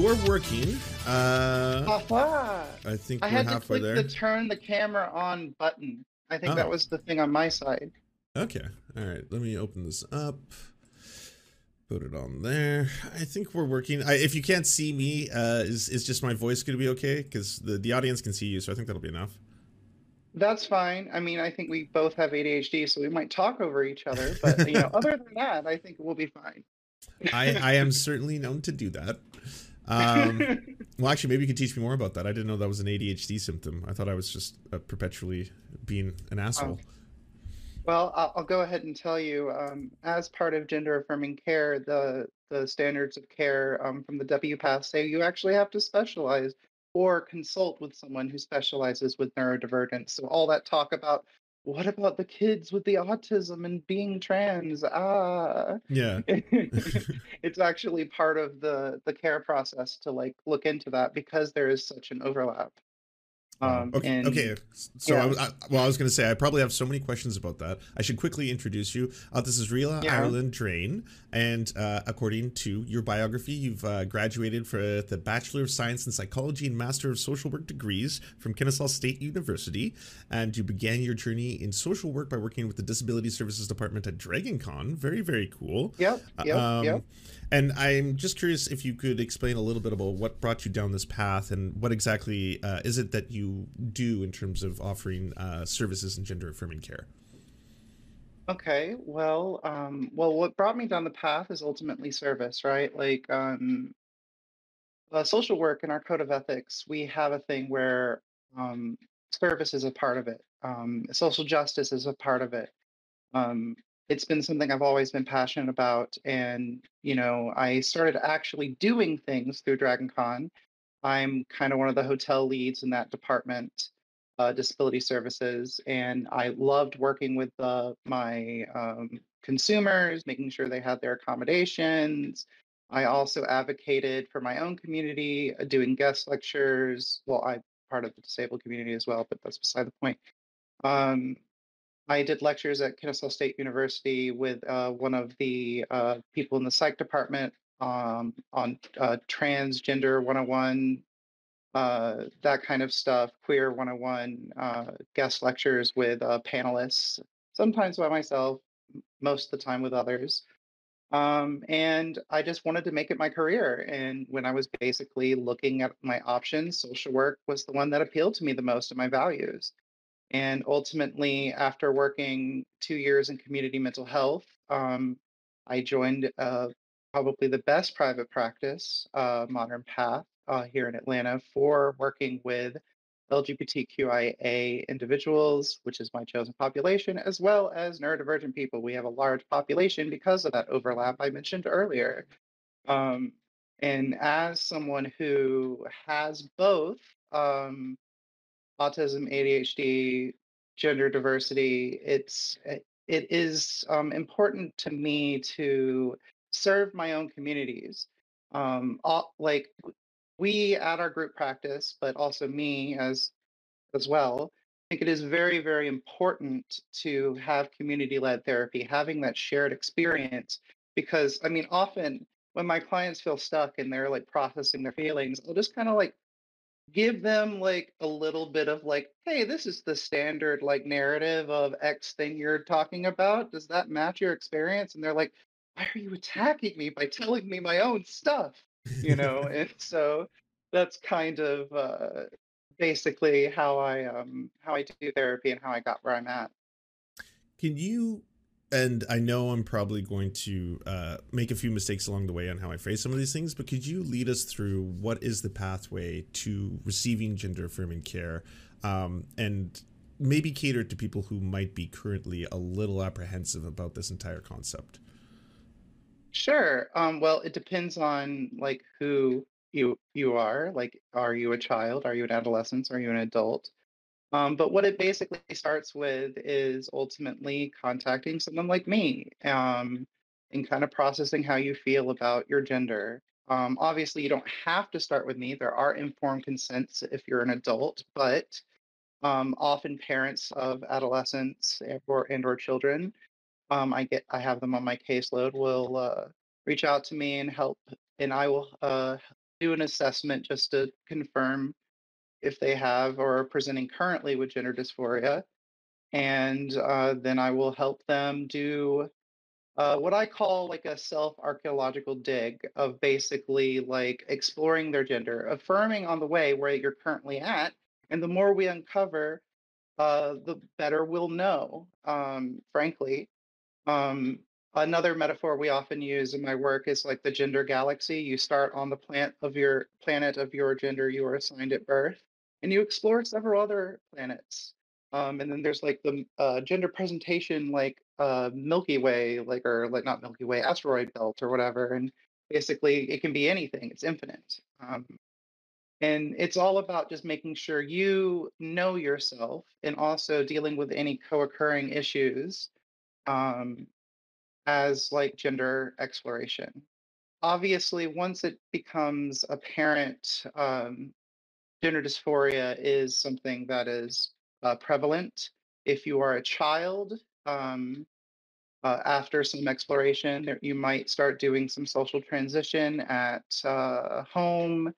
you're working. Uh, Aha! I think I we're had to click there. the turn the camera on button. I think that Oh. was the thing on my side. Okay. All right. Let me open this up. Put it on there. I think we're working. I, if you can't see me, uh, is is just my voice going to be okay? Because the the audience can see you, so I think that'll be enough. That's fine. I mean, I think we both have ADHD, so we might talk over each other. But you know, other than that, I think we'll be fine. I I am certainly known to do that. Um, well, actually, maybe you can teach me more about that. I didn't know that was an ADHD symptom. I thought I was just uh, perpetually being an asshole. well, I'll, I'll go ahead and tell you. Um, as part of gender affirming care, the the standards of care um, from the WPATH say you actually have to specialize or consult with someone who specializes with neurodivergence. So all that talk about what about the kids with the autism and being trans? Ah, yeah. it's actually part of the the care process to like look into that because there is such an overlap. Um, okay. and- okay. So I yeah. was I, well. I was going to say I probably have so many questions about that. I should quickly introduce you. Uh, this is Ria Yeah. Ireland Drane, and uh, according to your biography, you've uh, graduated for the Bachelor of Science in Psychology and Master of Social Work degrees from Kennesaw State University, and you began your journey in social work by working with the Disability Services Department at DragonCon. Very very cool. Yep, yep, Um, yep. And I'm just curious if you could explain a little bit about what brought you down this path and what exactly uh, is it that you do in terms of offering uh, services in gender affirming care. Okay, well, um, well, what brought me down the path is ultimately service, right? Like, um, uh, social work in our code of ethics, we have a thing where um, service is a part of it. Um, social justice is a part of it. Um, it's been something I've always been passionate about, and you know, I started actually doing things through DragonCon. I'm kind of one of the hotel leads in that department uh, disability services, and I loved working with my um, consumers, making sure they had their accommodations. I also advocated for my own community, uh, doing guest lectures. Well, I'm part of the disabled community as well, but that's beside the point. Um, I did lectures at Kennesaw State University with uh, one of the uh, people in the psych department um, on uh, transgender 101 uh, that kind of stuff, queer 101 uh, guest lectures with uh, panelists, sometimes by myself, most of the time with others. Um, and I just wanted to make it my career. And when I was basically looking at my options, social work was the one that appealed to me the most and my values. And ultimately, after working two years in community mental health, um, I joined uh, probably the best private practice, uh, Modern Path, uh, here in Atlanta for working with LGBTQIA individuals, which is my chosen population, as well as neurodivergent people. We have a large population because of that overlap I mentioned earlier. Um, and as someone who has both um, autism, ADHD, gender diversity, it's it it is um, important to me to serve my own communities. Um, all, like we at our group practice, but also me as as well, I think it is very, very important to have community-led therapy, having that shared experience. Because I mean, often when my clients feel stuck and they're like processing their feelings, I'll just kind of like give them like a little bit of like, hey, this is the standard like narrative of X thing you're talking about. Does that match your experience? And they're like, why are you attacking me by telling me my own stuff? You know, and so that's kind of uh, basically how I um how I do therapy and how I got where I'm at. Can you? And I know I'm probably going to uh, make a few mistakes along the way on how I phrase some of these things, but could you lead us through what is the pathway to receiving gender affirming care, um, and maybe cater to people who might be currently a little apprehensive about this entire concept? Sure. Um, well, it depends on like who you you are. Like, are you a child? Are you an adolescent? Are you an adult? Um, but what it basically starts with is ultimately contacting someone like me um, and kind of processing how you feel about your gender. Um, obviously, you don't have to start with me. There are informed consents if you're an adult, but um, often parents of adolescents or, and or children, um, I get I have them on my caseload will uh, reach out to me and help, and I will uh, do an assessment just to confirm if they have or are presenting currently with gender dysphoria. And uh, then I will help them do uh, what I call like a self archaeological dig of basically like exploring their gender, affirming on the way where you're currently at. And the more we uncover, uh, the better we'll know, um, frankly. Um, another metaphor we often use in my work is like the gender galaxy. You start on the plant of your planet of your gender you are assigned at birth, and you explore several other planets. Um, and then there's like the uh, gender presentation, like uh, Milky Way, like or like not Milky Way, asteroid belt or whatever. And basically, it can be anything. It's infinite. Um, and it's all about just making sure you know yourself and also dealing with any co-occurring issues um, as like gender exploration. Obviously, once it becomes apparent, um, gender dysphoria is something that is uh, prevalent. If you are a child, um, uh, after some exploration, you might start doing some social transition at uh, home,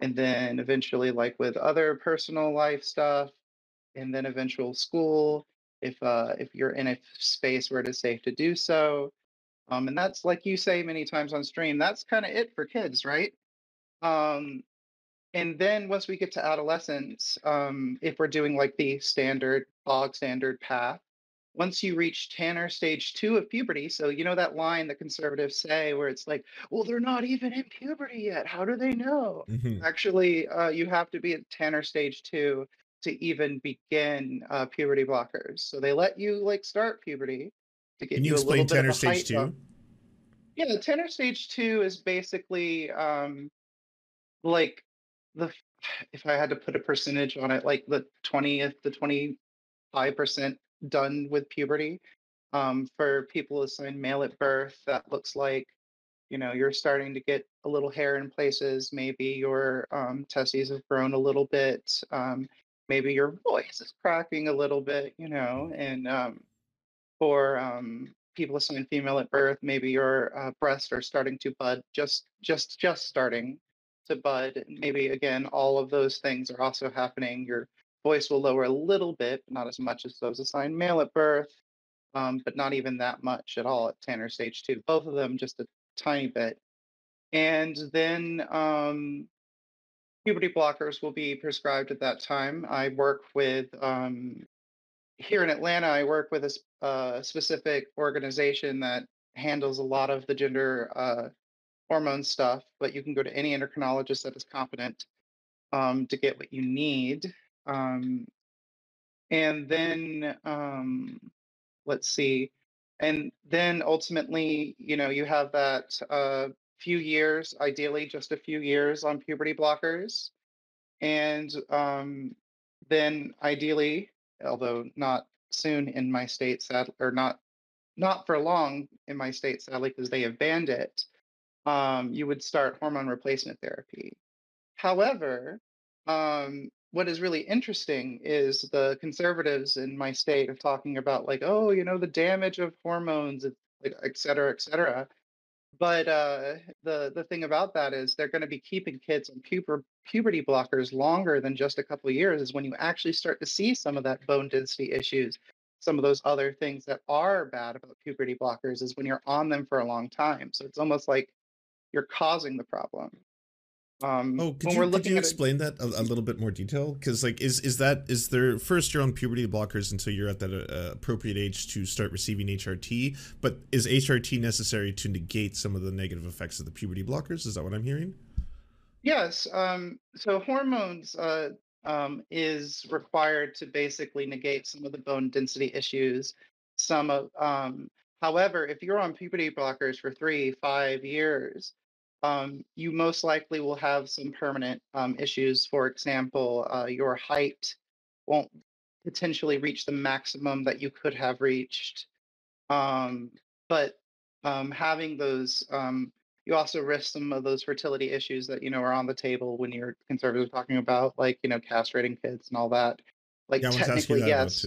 and then eventually, like with other personal life stuff, and then eventual school. If uh, if you're in a space where it is safe to do so, um, and that's like you say many times on stream, that's kind of it for kids, right? Um, and then once we get to adolescence, um, if we're doing like the standard bog standard path, once you reach Tanner stage two of puberty, so you know that line the conservatives say where it's like, well, they're not even in puberty yet. How do they know? Mm-hmm. Actually, uh, you have to be at Tanner stage two to even begin uh, puberty blockers. So they let you like start puberty to get Can you, you explain Tanner stage two? Up. Yeah, Tanner stage two is basically um, like the if I had to put a percentage on it, like the twentieth to twenty five percent done with puberty. Um, for people assigned male at birth, that looks like you know you're starting to get a little hair in places. Maybe your um, testes have grown a little bit. Um, maybe your voice is cracking a little bit. You know, and um, for um, people assigned female at birth, maybe your uh, breasts are starting to bud, just just just starting to bud. Maybe again, all of those things are also happening. Your voice will lower a little bit, not as much as those assigned male at birth, um, but not even that much at all at Tanner stage two. Both of them just a tiny bit. And then um, puberty blockers will be prescribed at that time. I work with, um, here in Atlanta, I work with a, a, specific organization that handles a lot of the gender uh, hormone stuff, but you can go to any endocrinologist that is competent um, to get what you need. Um, and then um, let's see, and then ultimately, you know, you have that uh, few years, ideally just a few years on puberty blockers, and um, then ideally, although not soon in my state, sad or not not for long in my state, sadly, because they have banned it. Um, you would start hormone replacement therapy. However, um, what is really interesting is the conservatives in my state are talking about like, oh, you know, the damage of hormones, et cetera, et cetera. But uh, the the thing about that is they're going to be keeping kids on puber, puberty blockers longer than just a couple of years. Is when you actually start to see some of that bone density issues, some of those other things that are bad about puberty blockers. Is when you're on them for a long time. So it's almost like you're causing the problem. Um, oh, could you, could you explain that a, a, little bit more detail? Because like, is is that is there first you're on puberty blockers until you're at that uh, appropriate age to start receiving HRT, but is HRT necessary to negate some of the negative effects of the puberty blockers? Is that what I'm hearing? Yes. Um, so hormones uh, um, is required to basically negate some of the bone density issues. Some of, um, however, if you're on puberty blockers for three, five years um, you most likely will have some permanent um, issues. For example, uh, your height won't potentially reach the maximum that you could have reached. Um, but um, having those, um, you also risk some of those fertility issues that you know are on the table when you're conservatives talking about, like you know, castrating kids and all that. Like yeah, technically, yes.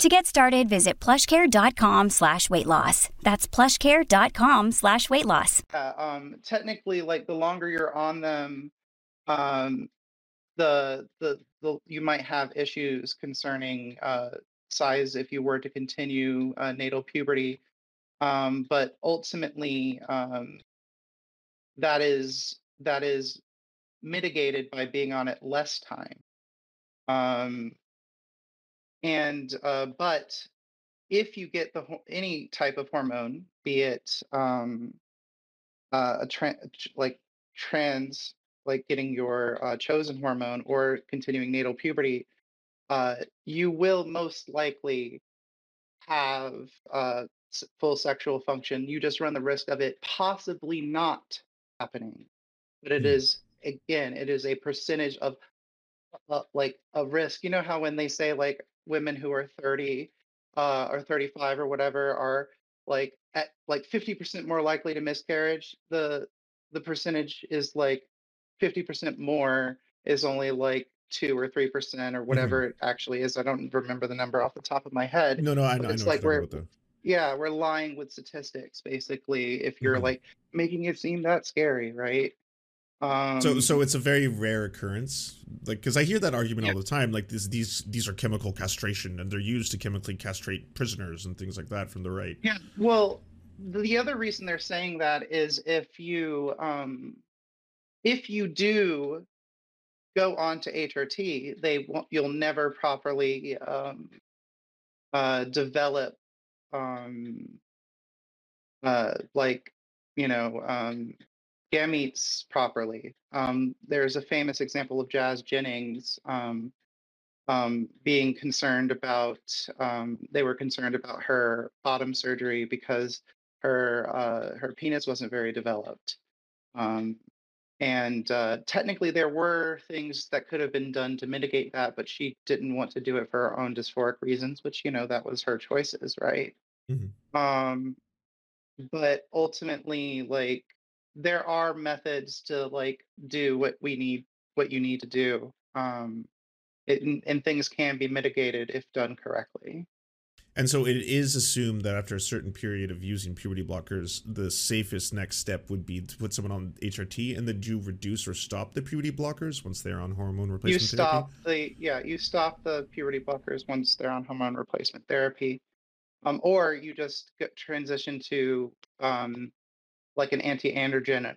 To get started, visit plushcare.com slash weight loss. That's plushcare.com slash weight loss. Uh, um, technically, like the longer you're on them, um, the, the the you might have issues concerning uh, size if you were to continue uh, natal puberty. Um, but ultimately, um, that is that is mitigated by being on it less time. Um, and uh, but if you get the any type of hormone, be it um, uh, a tra- like trans, like getting your uh, chosen hormone or continuing natal puberty, uh, you will most likely have uh, full sexual function. You just run the risk of it possibly not happening. But it Hmm. is again, it is a percentage of uh, like a risk. You know how when they say like women who are 30 uh, or 35 or whatever are like at like 50% more likely to miscarriage, the the percentage is like 50% more is only like two or three percent or whatever it actually is. I don't remember the number off the top of my head. No, no, I know, I it's know like we're yeah, we're lying with statistics basically if you're Mhm. like making it seem that scary, right? Though. So, Um so it's a very rare occurrence, like because I hear that argument Yeah. all the time. Like this, these these are chemical castration, and they're used to chemically castrate prisoners and things like that from the right. Yeah, well, the other reason they're saying that is if you um if you do go on to HRT, they won't you'll never properly um uh develop um uh like you know um gametes properly. Um there's a famous example of Jazz Jennings um um, being concerned about um, they were concerned about her bottom surgery because her uh, her penis wasn't very developed um, and uh, technically there were things that could have been done to mitigate that but she didn't want to do it for her own dysphoric reasons which you know that was her choices right Mhm. um, but ultimately like there are methods to like do what we need what you need to do um, it, and, things can be mitigated if done correctly. And so it is assumed that after a certain period of using puberty blockers, the safest next step would be to put someone on HRT, and then do you reduce or stop the puberty blockers once they're on hormone replacement You stop therapy. the yeah, you stop the puberty blockers once they're on hormone replacement therapy, um, or you just get transition to um, like an anti-androgen,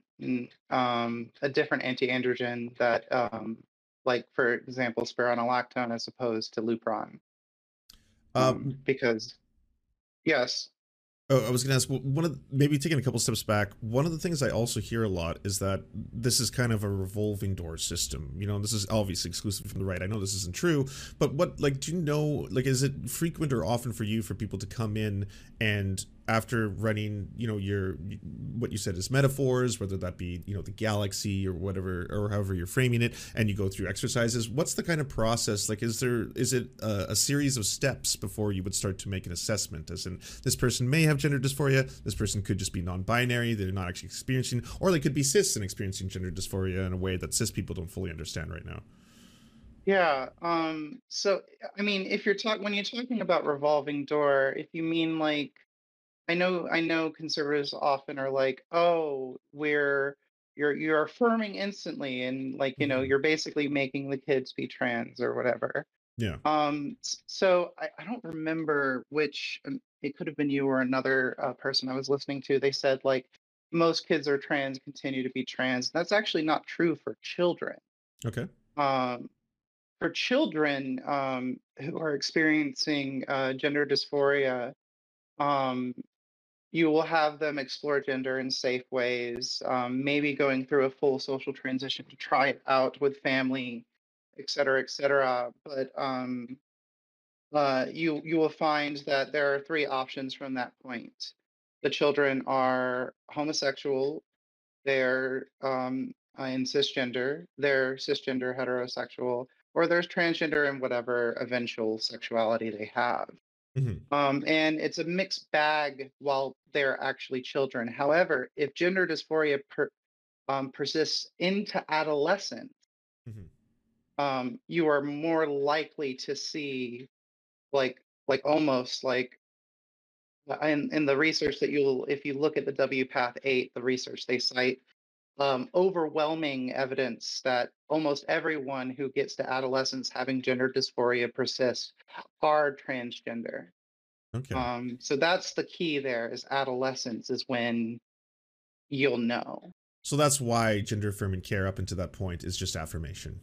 um, a different anti-androgen that, um, like for example, spironolactone as opposed to Lupron, Uh, um, because yes, Oh, I was going to ask one of maybe taking a couple steps back. One of the things I also hear a lot is that this is kind of a revolving door system. You know, this is obviously exclusive from the right. I know this isn't true, but what like do you know like is it frequent or often for you for people to come in and after running, you know, your what you said is metaphors, whether that be, you know, the galaxy or whatever or however you're framing it and you go through exercises, what's the kind of process like is there is it a, a series of steps before you would start to make an assessment as in this person may have gender dysphoria, this person could just be non-binary, they're not actually experiencing or they could be cis and experiencing gender dysphoria in a way that cis people don't fully understand right now. Yeah, um, so I mean, if you're talking when you're talking about revolving door, if you mean like I know I know conservatives often are like, "Oh, we're you're you're affirming instantly and like, you know, Mhm. you're basically making the kids be trans or whatever." Yeah. Um, so I, I don't remember which um, it could have been you or another uh, person I was listening to. They said like most kids are trans, continue to be trans. That's actually not true for children. Okay. Um, for children um, who are experiencing uh, gender dysphoria, um, you will have them explore gender in safe ways, um, maybe going through a full social transition to try it out with family, et cetera, et cetera. But um, uh, you you will find that there are three options from that point. The children are homosexual, they're um, in cisgender, they're cisgender heterosexual, or there's transgender and whatever eventual sexuality they have. Mhm. Um, and it's a mixed bag while they're actually children. However, if gender dysphoria per, um, persists into adolescence, Mhm. Um, you are more likely to see like like almost like uh, in in the research that you'll if you look at the WPATH 8, the research they cite um, overwhelming evidence that almost everyone who gets to adolescence having gender dysphoria persists are transgender. Okay. Um, so that's the key there is adolescence is when you'll know. so that's why gender affirming care up until that point is just affirmation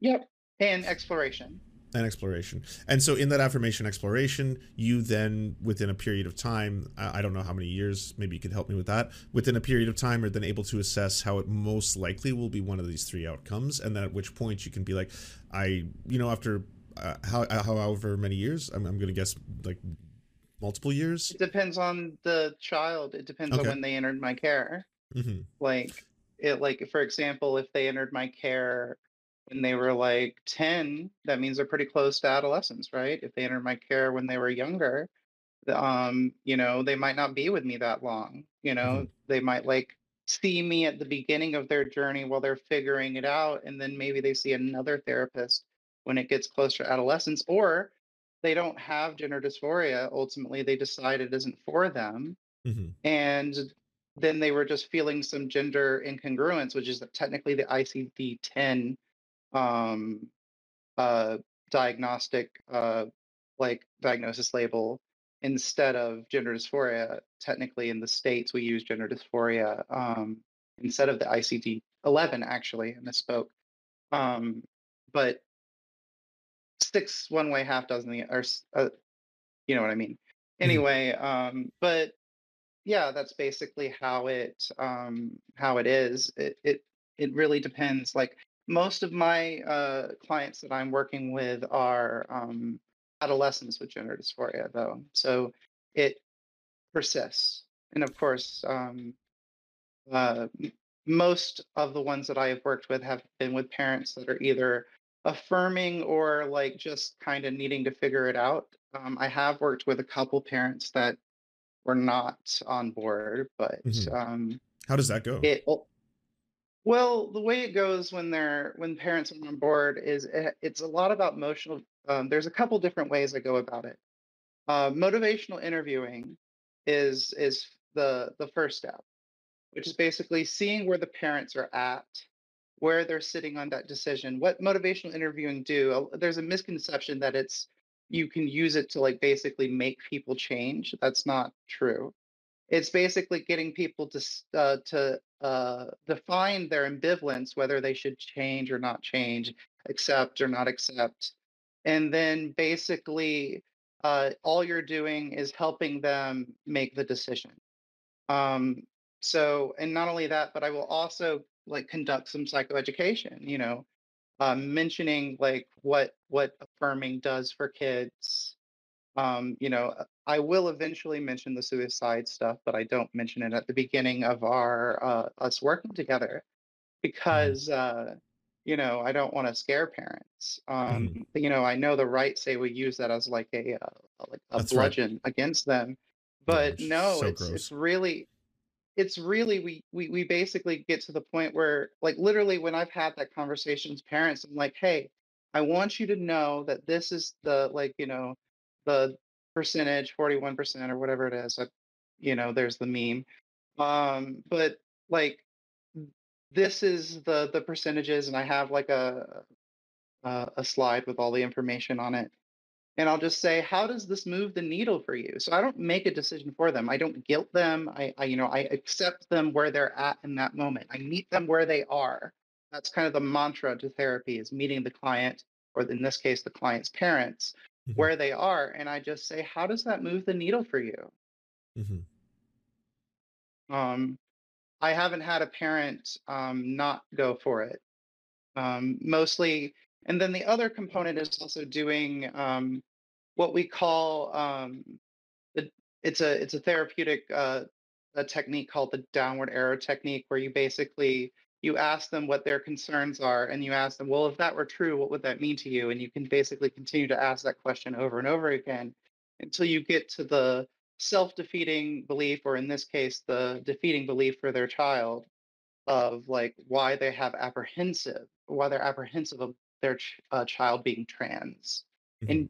Yep. And exploration. and exploration. And so in that affirmation exploration, you then within a period of time, I don't know how many years, maybe you could help me with that. Within a period of time are then able to assess how it most likely will be one of these three outcomes and then at which point you can be like I, you know, after uh, how however many years, I'm, I'm going to guess like multiple years. It depends on the child. It depends Okay. on when they entered my care. Mhm. Like it like for example, if they entered my care when they were like 10, that means they're pretty close to adolescence, right? If they entered my care when they were younger, um, you know, they might not be with me that long. You know, they might like see me at the beginning of their journey while they're figuring it out, and then maybe they see another therapist when it gets closer to adolescence, or they don't have gender dysphoria. Ultimately, they decide it isn't for them Mhm. and then they were just feeling some gender incongruence, which is technically the ICD-10 um, uh, diagnostic uh, like diagnosis label instead of gender dysphoria. Technically, in the states, we use gender dysphoria um, instead of the ICD-11. Actually, I misspoke. Um, but six one way, half dozen the or uh, you know what I mean. Anyway, um, but yeah, that's basically how it um, how it is. It, it it really depends. Like most of my uh, clients that I'm working with are um, adolescents with gender dysphoria, though, so it persists. And of course, um, uh, most of the ones that I have worked with have been with parents that are either affirming or like just kind of needing to figure it out. Um, I have worked with a couple parents that were not on board, but Mhm. um, How does that go? it well the way it goes when they're when parents are on board is it, it's a lot about emotional. Um, there's a couple different ways I go about it. Uh, motivational interviewing is is the the first step, which is basically seeing where the parents are at, where they're sitting on that decision. What motivational interviewing do? There's a misconception that it's you can use it to like basically make people change. That's not true. It's basically getting people to uh, to uh, define their ambivalence, whether they should change or not change, accept or not accept, and then basically uh, all you're doing is helping them make the decision. Um, so, and not only that, but I will also like conduct some psychoeducation. You know, um, mentioning like what what affirming does for kids. Um, you know, I will eventually mention the suicide stuff, but I don't mention it at the beginning of our uh, us working together because uh, you know I don't want to scare parents. Um, but, you know, I know the right say we use that as like a uh, like a That's right. bludgeon against them, but is no, so it's gross. it's really it's really we, we we basically get to the point where like literally when I've had that conversation with parents, I'm like, hey, I want you to know that this is the like you know the percentage, forty one percent or whatever it is. You know, there's the meme. Um, but like this is the the percentages, and I have like a a, a slide with all the information on it. And I'll just say, how does this move the needle for you? So I don't make a decision for them. I don't guilt them. I, I you know, I accept them where they're at in that moment. I meet them where they are. That's kind of the mantra to therapy is meeting the client, or in this case, the client's parents, Mhm. where they are. And I just say, how does that move the needle for you? mm-hmm. Um, I haven't had a parent um, not go for it. Um, mostly, and then the other component is also doing um, what we call um, the. It's a it's a therapeutic uh, a technique called the downward arrow technique, where you basically you ask them what their concerns are and you ask them well if that were true what would that mean to you and you can basically continue to ask that question over and over again until you get to the self-defeating belief or in this case the defeating belief for their child of like why they have apprehensive why they're apprehensive of their ch- uh, child being trans Mhm. and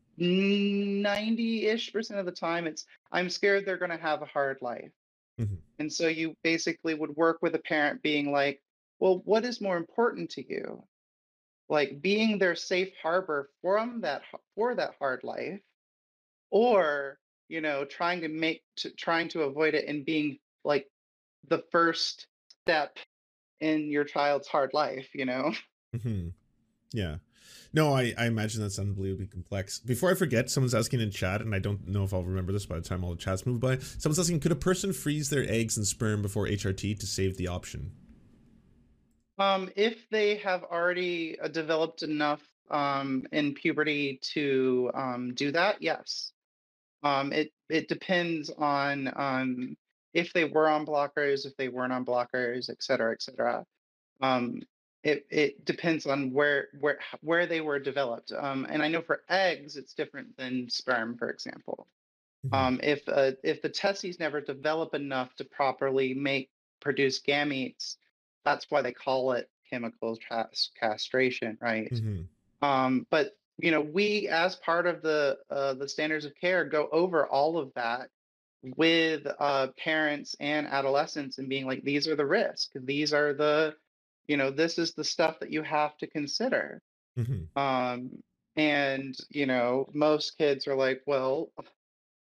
90-ish percent of the time it's i'm scared they're going to have a hard life Mhm. and so you basically would work with a parent being like well what is more important to you like being their safe harbor from that for that hard life or you know trying to make to, trying to avoid it and being like the first step in your child's hard life you know hmm Yeah. No, I, I imagine that's unbelievably complex. Before I forget, someone's asking in chat, and I don't know if I'll remember this by the time all the chats move by. Someone's asking, could a person freeze their eggs and sperm before HRT to save the option? Um if they have already uh, developed enough um in puberty to um do that yes. Um it it depends on um if they were on blockers if they weren't on blockers et cetera et cetera. Um it it depends on where where where they were developed. Um and i know for eggs it's different than sperm for example. Mhm. um if uh, if the testes never develop enough to properly make produce gametes that's why they call it chemical cas- castration right Mhm. um but you know we as part of the uh the standards of care go over all of that with uh parents and adolescents and being like these are the risks these are the you know this is the stuff that you have to consider Mhm. um and you know most kids are like well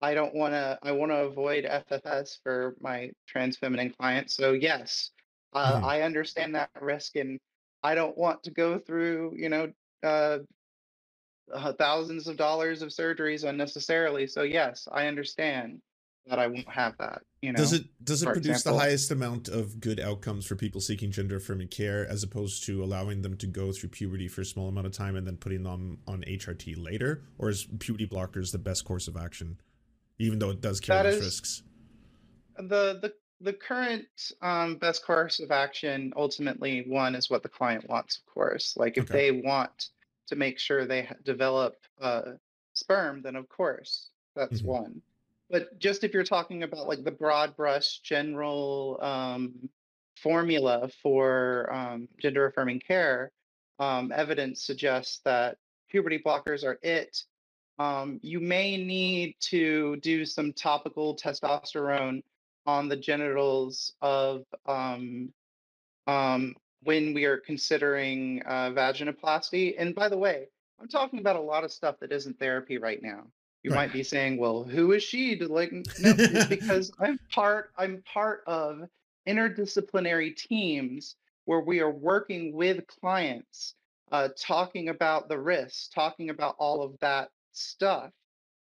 i don't want to i want to avoid ffs for my trans feminine clients so yes uh, Mhm. i understand that risk and i don't want to go through you know uh, uh, thousands of dollars of surgeries unnecessarily so yes i understand that i won't have that you know Does it does it produce example. the highest amount of good outcomes for people seeking gender affirming care as opposed to allowing them to go through puberty for a small amount of time and then putting them on HRT later? Or is puberty blockers the best course of action, even though it does carry risks? the the the current um, best course of action ultimately one is what the client wants of course like if Okay. they want to make sure they develop uh, sperm then of course that's Mhm. one but just if you're talking about like the broad brush general um, formula for um, gender affirming care um, evidence suggests that puberty blockers are it um, you may need to do some topical testosterone on the genitals of um, um, when we are considering uh, vaginoplasty. And by the way, I'm talking about a lot of stuff that isn't therapy right now. You Right. might be saying, "Well, who is she?" To like, no, it's because I'm part. I'm part of interdisciplinary teams where we are working with clients, uh, talking about the risks, talking about all of that stuff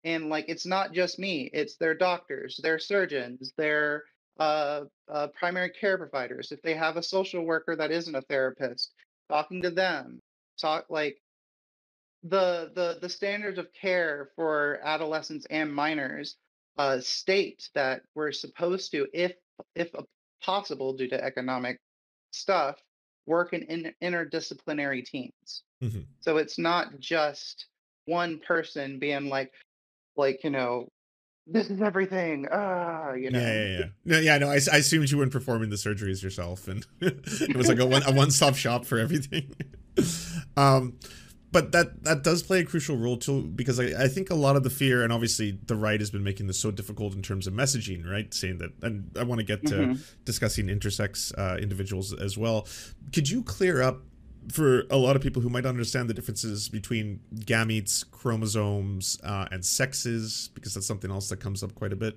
and like it's not just me it's their doctors their surgeons their uh, uh, primary care providers if they have a social worker that isn't a therapist talking to them talk like the the the standards of care for adolescents and minors uh, state that we're supposed to if if possible due to economic stuff work in, in interdisciplinary teams Mhm. so it's not just one person being like like you know this is everything ah you know Yeah, yeah, yeah. No, yeah, no, I, I assumed you weren't performing the surgeries yourself, and it was like a one a one stop shop for everything. um, but that that does play a crucial role too, because I, I think a lot of the fear, and obviously the right has been making this so difficult in terms of messaging, right? Saying that, and I want to get to Mhm. discussing intersex uh, individuals as well. Could you clear up for a lot of people who might understand the differences between gametes, chromosomes, uh, and sexes, because that's something else that comes up quite a bit.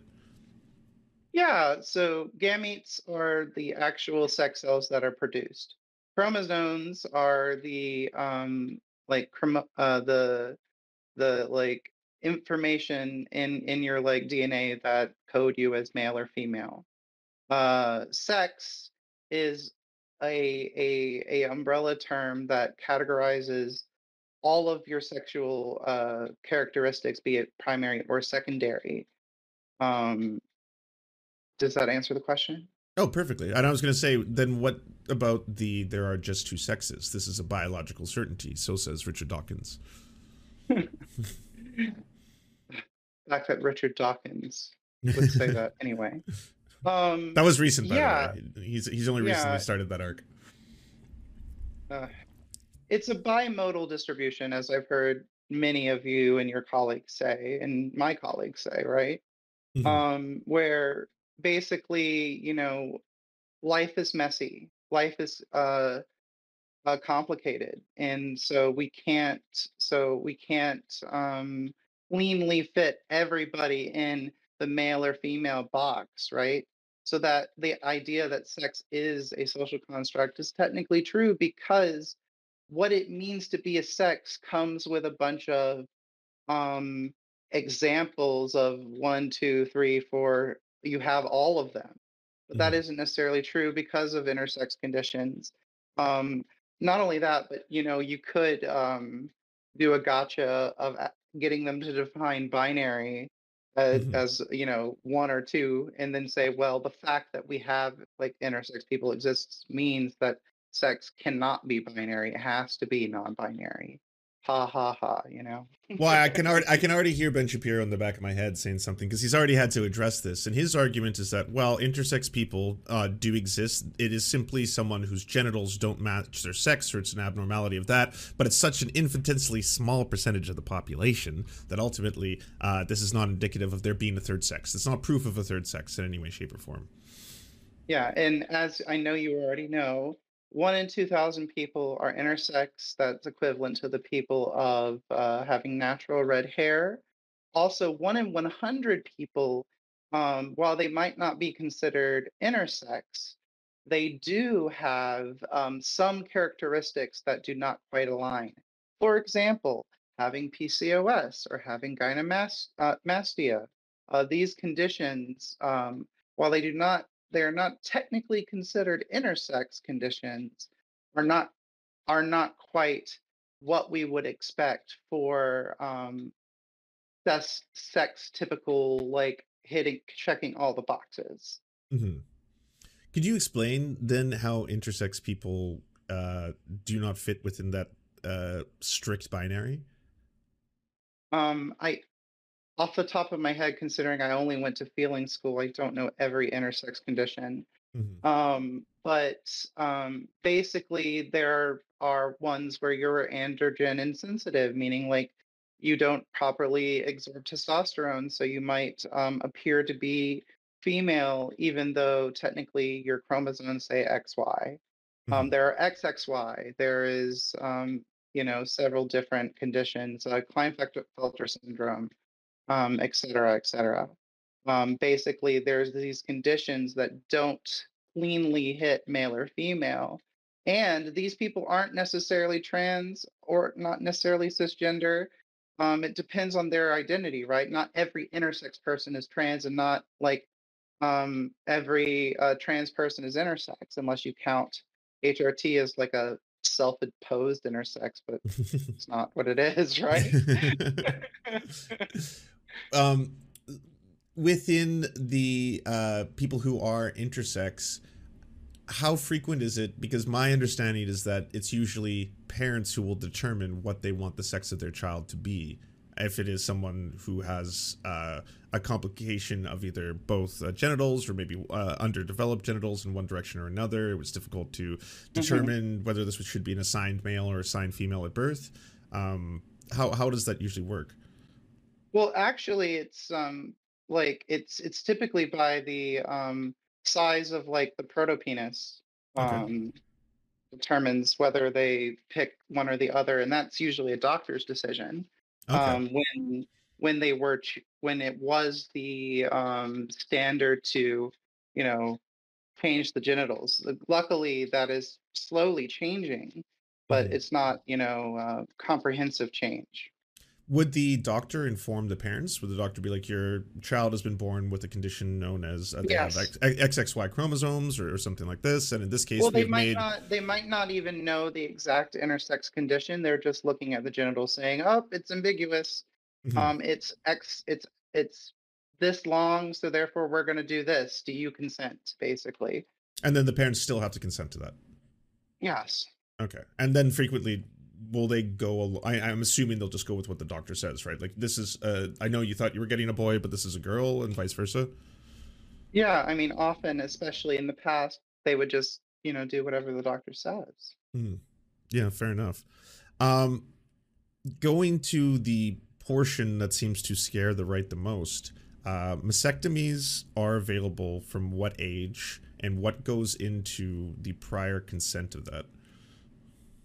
Yeah, so gametes are the actual sex cells that are produced. Chromosomes are the um like chromo- uh the the like information in in your like DNA that code you as male or female. Uh sex is a a a umbrella term that categorizes all of your sexual uh characteristics, be it primary or secondary. Um does that answer the question? Oh, perfectly. And I was going to say, then what about the there are just two sexes? This is a biological certainty. So says Richard Dawkins. fact that Richard Dawkins would say that anyway. Um, that was recent, by yeah. the way. He's he's only recently Yeah. started that arc. uh, it's a bimodal distribution, as I've heard many of you and your colleagues say, and my colleagues say, right? Mhm. Um, where basically, you know, life is messy, life is uh, uh, complicated, and so we can't, so we can't um, cleanly fit everybody in the male or female box, right? So that the idea that sex is a social construct is technically true because what it means to be a sex comes with a bunch of um, examples of one, two, three, four. You have all of them, but that Mhm. isn't necessarily true because of intersex conditions. Um, not only that, but you know, you could um, do a gotcha of getting them to define binary as, Mhm. as you know one or two, and then say, well, the fact that we have like intersex people exists means that sex cannot be binary; it has to be non-binary. Ha ha ha! You know. Well, I can already I can already hear Ben Shapiro in the back of my head saying something because he's already had to address this, and his argument is that well, intersex people uh, do exist. It is simply someone whose genitals don't match their sex, or it's an abnormality of that. But it's such an infinitesimally small percentage of the population that ultimately uh, this is not indicative of there being a third sex. It's not proof of a third sex in any way, shape, or form. Yeah, and as I know you already know, one in 2,000 people are intersex. That's equivalent to the people of uh, having natural red hair. Also, one in 100 people, um, while they might not be considered intersex, they do have um, some characteristics that do not quite align. For example, having PCOS or having gynecomastia. Uh, these conditions, um, while they do not they are not technically considered intersex conditions are not are not quite what we would expect for um sex, sex typical like hitting checking all the boxes mm-hmm. Could you explain then how intersex people uh, do not fit within that uh, strict binary? um i off the top of my head considering i only went to feeling school i don't know every intersex condition Mhm. Um, but um, basically, there are ones where you're androgen insensitive, meaning like you don't properly absorb testosterone, so you might um, appear to be female, even though technically your chromosomes say XY. Um, there are XXY. There is, um, you know, several different conditions, uh, Klinefelter syndrome, um, et cetera, et cetera. Um, basically there's these conditions that don't cleanly hit male or female and these people aren't necessarily trans or not necessarily cisgender. Um, it depends on their identity right? Not every intersex person is trans and not like um, every uh, trans person is intersex unless you count hrt as like a self-imposed intersex but it's not what it is right um, within the uh, people who are intersex, how frequent is it? Because my understanding is that it's usually parents who will determine what they want the sex of their child to be. If it is someone who has uh, a complication of either both uh, genitals or maybe uh, underdeveloped genitals in one direction or another, it was difficult to determine whether this should be an assigned male or assigned female at birth. Um, how how does that usually work? Well, actually, it's um like it's it's typically by the um size of like the protopenis Okay. um determines whether they pick one or the other, and that's usually a doctor's decision. Okay. Um, when when they were ch- when it was the um standard to you know change the genitals. Luckily, that is slowly changing, but Mhm. it's not you know uh, comprehensive change. Would the doctor inform the parents? Would the doctor be like, "Your child has been born with a condition known as uh, they have X- XXY chromosomes or, or something like this?" And in this case, well they might made not they might not even know the exact intersex condition they're just looking at the genitals saying oh it's ambiguous Mhm. um it's x it's it's this long so therefore we're going to do this do you consent basically and then the parents still have to consent to that. Yes. Okay, and then frequently will they go? Al- I, I'm assuming they'll just go with what the doctor says, right? Like this is. Uh, I know you thought you were getting a boy, but this is a girl, and vice versa. Yeah, I mean, often, especially in the past, they would just, you know, do whatever the doctor says. Hmm. Yeah, fair enough. Um, going to the portion that seems to scare the right the most. Uh, mastectomies are available from what age, and what goes into the prior consent of that?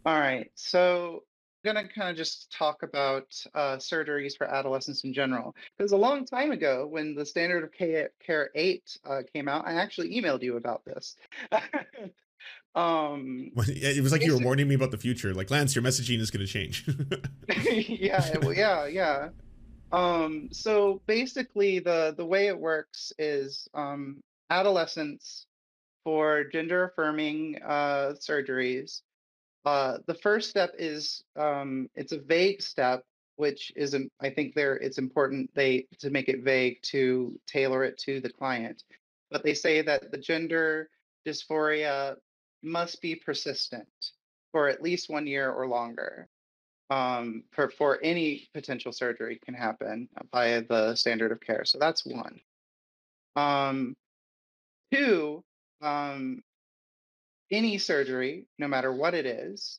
All right. So I'm going to kind of just talk about uh, surgeries for adolescents in general. Because a long time ago, when the standard of care 8 uh, came out, I actually emailed you about this. um, It was like you were warning me about the future. Like Lance, your messaging is going to change. yeah, well, yeah, yeah. Um, so basically, the the way it works is um, adolescents for gender affirming uh, surgeries. Uh, the first step is um, it's a vague step, which is im- I think there it's important they to make it vague to tailor it to the client. But they say that the gender dysphoria must be persistent for at least one year or longer um, for, for any potential surgery can happen via the standard of care. So that's one. Um, two, um, any surgery, no matter what it is,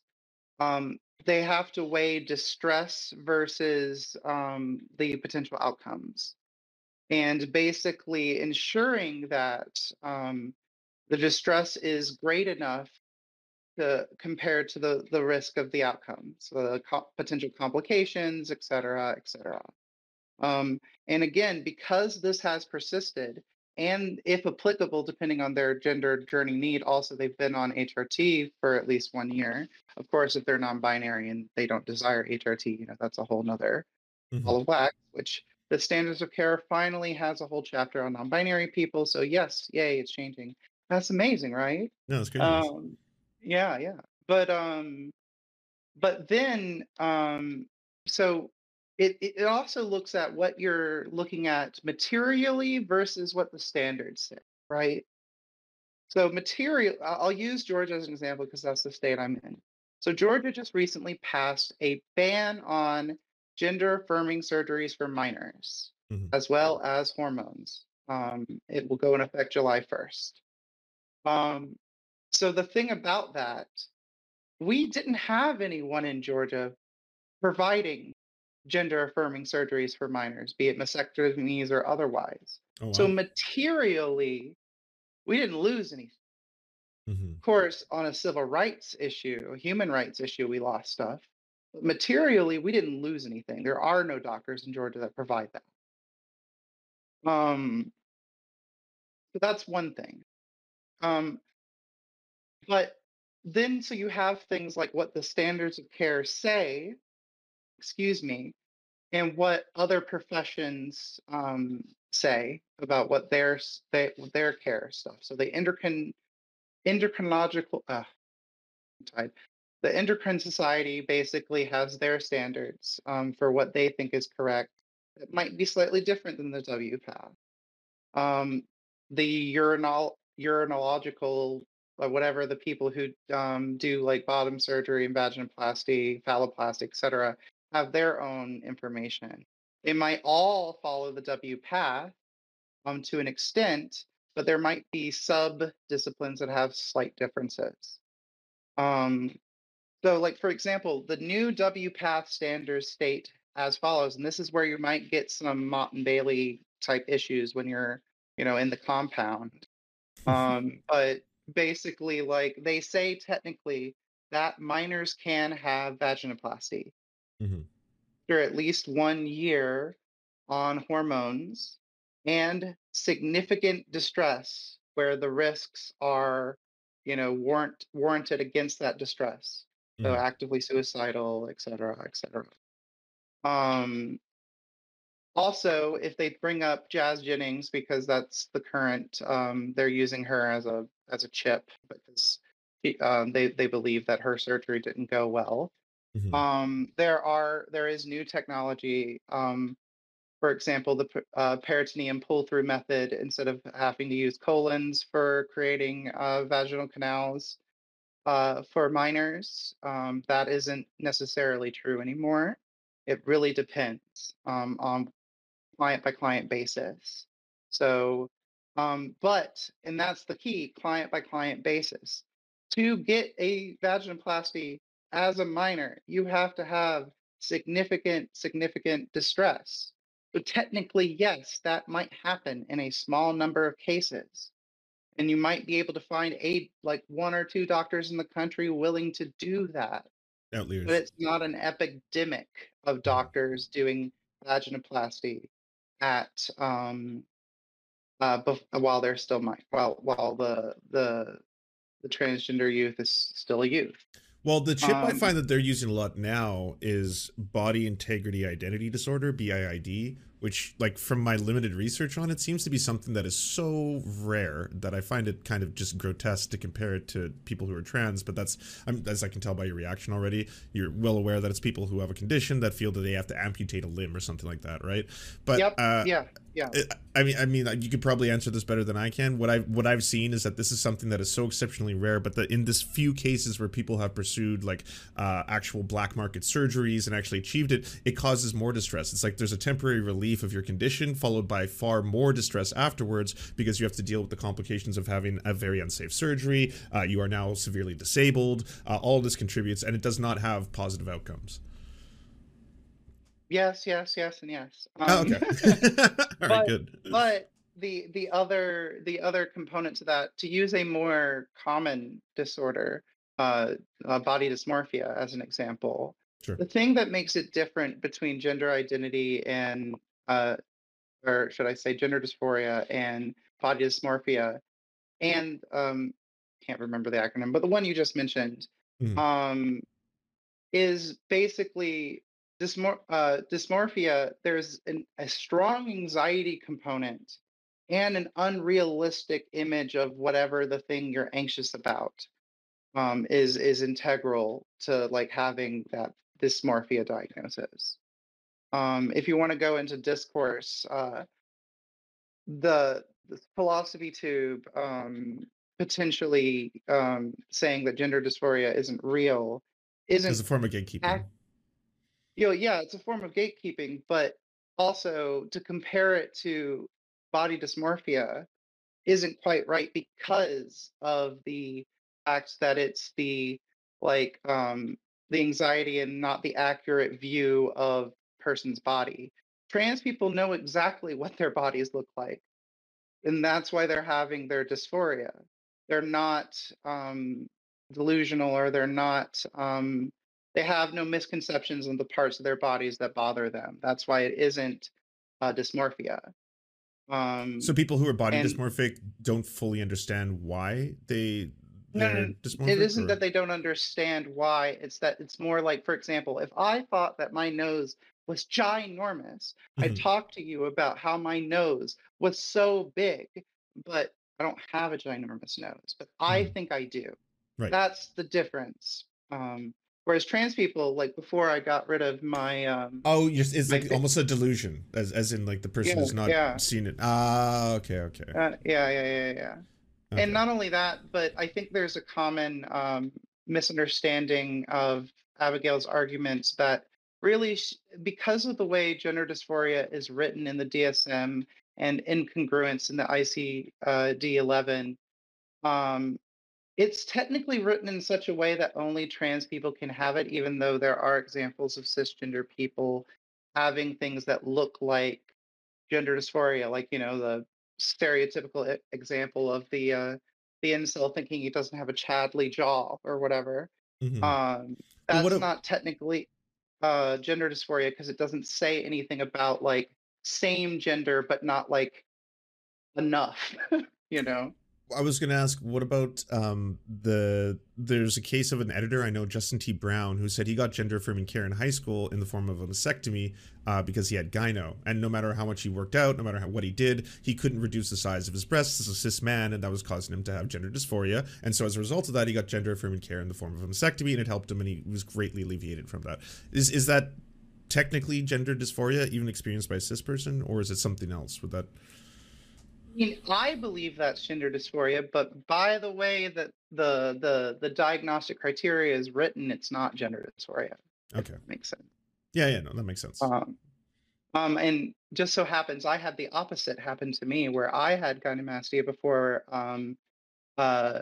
um, they have to weigh distress versus um, the potential outcomes. And basically ensuring that um, the distress is great enough to compare to the the risk of the outcome, so the co- potential complications, et cetera, et cetera. Um, and again, because this has persisted, and if applicable, depending on their gender journey need, also they've been on HRT for at least one year. Of course, if they're non-binary and they don't desire HRT, you know that's a whole nother Mhm. ball of wax. Which the standards of care finally has a whole chapter on non-binary people. So yes, yay, it's changing. That's amazing, right? No, that's good. Um, yeah, yeah. But um, but then um, so it it also looks at what you're looking at materially versus what the standards say, right? So material, I'll use Georgia as an example because that's the state I'm in. So Georgia just recently passed a ban on gender affirming surgeries for minors, Mhm. as well as hormones. Um, it will go in effect July 1st. Um, so the thing about that, we didn't have anyone in Georgia providing gender affirming surgeries for minors, be it mastectomies or otherwise. oh, wow. So materially, we didn't lose anything. Mhm. Of course, on a civil rights issue, a human rights issue, we lost stuff. But materially, we didn't lose anything. There are no doctors in Georgia that provide that. Um, so that's one thing. Um, but then, so you have things like what the standards of care say, excuse me, and what other professions um, say about what their they, their care stuff. So the endocrine endocrinological uh. The Endocrine Society basically has their standards um, for what they think is correct. It might be slightly different than the WPATH. Um, the urinol urinological or whatever the people who um, do like bottom surgery and vaginoplasty, phalloplasty, etc., have their own information. They might all follow the WPATH um, to an extent, but there might be sub disciplines that have slight differences. Um, so, like for example, the new WPATH standards state as follows, and this is where you might get some Motte and Bailey type issues when you're, you know, in the compound. Um, but basically, like they say technically that minors can have vaginoplasty Mhm. after at least one year on hormones and significant distress where the risks are, you know, warrant warranted against that distress. So Mhm. actively suicidal, et cetera, et cetera. Um, also, if they bring up Jazz Jennings because that's the current, um, they're using her as a as a chip because um, they they believe that her surgery didn't go well. Mhm. Um, there are there is new technology. Um, for example, the uh, peritoneum pull through method. Instead of having to use colons for creating uh, vaginal canals, Uh, for minors, um, that isn't necessarily true anymore. It really depends um, on client by client basis. So, um, but, and that's the key client by client basis. To get a vaginoplasty as a minor, you have to have significant, significant distress. So, technically, yes, that might happen in a small number of cases. And you might be able to find a like one or two doctors in the country willing to do that. Outliers. But it's not an epidemic of doctors doing vaginoplasty at um uh bef- while they're still mi- while while the the the transgender youth is still a youth. Well, the chip I Um, find that they're using a lot now is body integrity identity disorder, BIID, which, like, from my limited research on it, seems to be something that is so rare that I find it kind of just grotesque to compare it to people who are trans. But that's, I'm, as I can tell by your reaction already, you're well aware that it's people who have a condition that feel that they have to amputate a limb or something like that, right? But yep. uh, yeah. Yeah. I- mean, I mean, you could probably answer this better than I can. What I what I've seen is that this is something that is so exceptionally rare, but that in this few cases where people have pursued like uh, actual black market surgeries and actually achieved it, it causes more distress. It's like there's a temporary relief of your condition followed by far more distress afterwards because you have to deal with the complications of having a very unsafe surgery. Uh, you are now severely disabled. Uh, all this contributes, and it does not have positive outcomes. Yes, yes, yes, and yes. Oh, Um, okay. all right, but- good. but the the other the other component to that, to use a more common disorder, uh, uh, body dysmorphia as an example, Sure. the thing that makes it different between gender identity and uh, or should I say gender dysphoria and body dysmorphia, and um, can't remember the acronym, but the one you just mentioned, Mhm. um, is basically dysmor- uh, dysmorphia. There's an, a strong anxiety component and an unrealistic image of whatever the thing you're anxious about um, is is integral to like having that dysmorphia diagnosis. Um, if you want to go into discourse, uh, the, the philosophy tube um, potentially um, saying that gender dysphoria isn't real isn't As a form of gatekeeping. Ac- you know, yeah, it's a form of gatekeeping, but also to compare it to body dysmorphia isn't quite right because of the fact that it's the like um the anxiety and not the accurate view of person's body. Trans people know exactly what their bodies look like. And that's why they're having their dysphoria. They're not um delusional or they're not um they have no misconceptions on the parts of their bodies that bother them. That's why it isn't uh, dysmorphia. Um, So people who are body and- dysmorphic don't fully understand why they No, they're no, it isn't or- that they don't understand why. It's that it's more like, for example, if I thought that my nose was ginormous, I'd Mhm. talk to you about how my nose was so big, but I don't have a ginormous nose, but I Mhm. think I do. Right. That's the difference. Um, whereas trans people, like before I got rid of my um, Oh, you're, it's like almost a delusion, as as in like the person Yeah, who's not yeah. seen it. Ah, okay, okay. Uh, yeah, yeah, yeah, yeah. okay. And not only that, but I think there's a common um, misunderstanding of Abigail's arguments that really, sh- because of the way gender dysphoria is written in the DSM and incongruence in the ICD 11, um, it's technically written in such a way that only trans people can have it, even though there are examples of cisgender people having things that look like gender dysphoria, like you know the stereotypical e- example of the uh, the incel thinking he doesn't have a Chadley jaw or whatever. Mhm. Um, that's what a- not technically uh, gender dysphoria because it doesn't say anything about like same gender, but not like enough. you know. I was going to ask, what about um, the? There's a case of an editor I know, Justin T. Brown, who said he got gender affirming care in high school in the form of a mastectomy uh, because he had gyno, and no matter how much he worked out, no matter how, what he did, he couldn't reduce the size of his breasts as a cis man, and that was causing him to have gender dysphoria. And so as a result of that, he got gender affirming care in the form of a mastectomy, and it helped him, and he was greatly alleviated from that. Is is that technically gender dysphoria, even experienced by a cis person, or is it something else? With that, mean, I believe that's gender dysphoria, but by the way that the the the diagnostic criteria is written, it's not gender dysphoria. Okay. Makes sense. Yeah, yeah, no, that makes sense. Um, um, and just so happens I had the opposite happen to me, where I had gynecomastia before um, uh,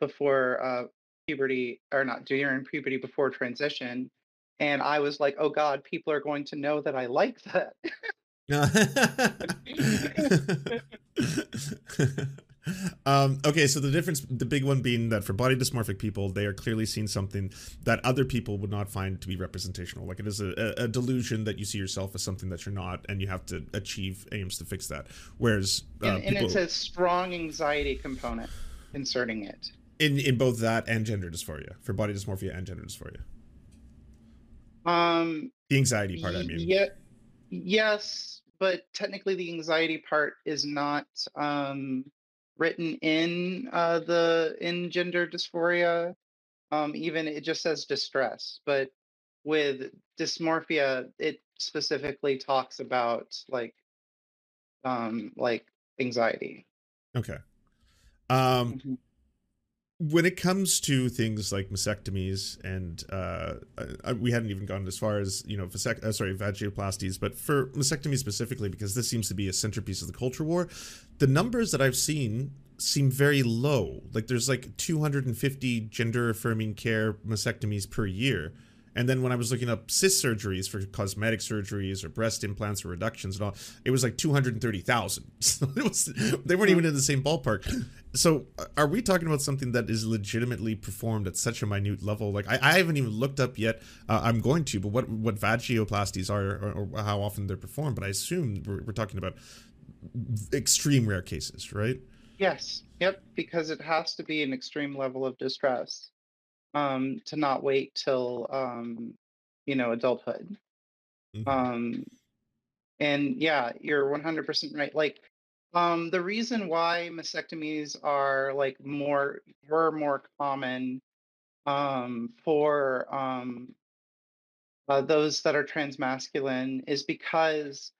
before uh, puberty, or not during puberty, before transition, and I was like, oh God, people are going to know that I like that. um, okay, so the difference, the big one being that for body dysmorphic people, they are clearly seeing something that other people would not find to be representational. Like it is a, a delusion that you see yourself as something that you're not, and you have to achieve aims to fix that. Whereas, uh, and, and people, it's a strong anxiety component inserting it in in both that and gender dysphoria for body dysmorphia and gender dysphoria. Um, the anxiety part, I mean. Yeah, yes, but technically the anxiety part is not um, written in uh, the in gender dysphoria. Um, even it just says distress, but with dysmorphia, it specifically talks about like um, like anxiety. Okay. Um, mm-hmm when it comes to things like mastectomies and uh, I, we hadn't even gone as far as you know vasect- uh, sorry vaginoplasties but for mastectomy specifically because this seems to be a centerpiece of the culture war the numbers that i've seen seem very low. Like there's like 250 gender affirming care mastectomies per year and then when I was looking up cis surgeries for cosmetic surgeries or breast implants or reductions and all, it was like 230,000. So they weren't even in the same ballpark. So uh, are we talking about something that is legitimately performed at such a minute level? Like I, I haven't even looked up yet. Uh, I'm going to, but what, what vagioplasties are or, or, how often they're performed. But I assume we're, we're talking about extreme rare cases, right? Yes. Yep. Because it has to be an extreme level of distress um, to not wait till um, you know adulthood. Mm-hmm. Um, and yeah, you're 100% right. Like um, the reason why mastectomies are like more were more common um, for um, uh, those that are transmasculine is because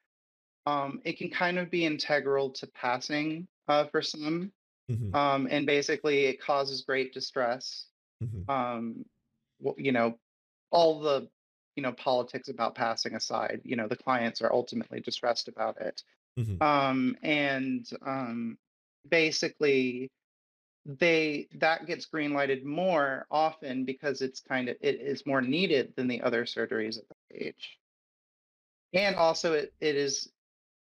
um, it can kind of be integral to passing uh, for some. Mm-hmm. Um, and basically, it causes great distress. Mm-hmm. Um, well, you know, all the you know politics about passing aside, you know, the clients are ultimately distressed about it, mm-hmm. um, and um, basically they that gets greenlighted more often because it's kind of it is more needed than the other surgeries at that age and also it, it is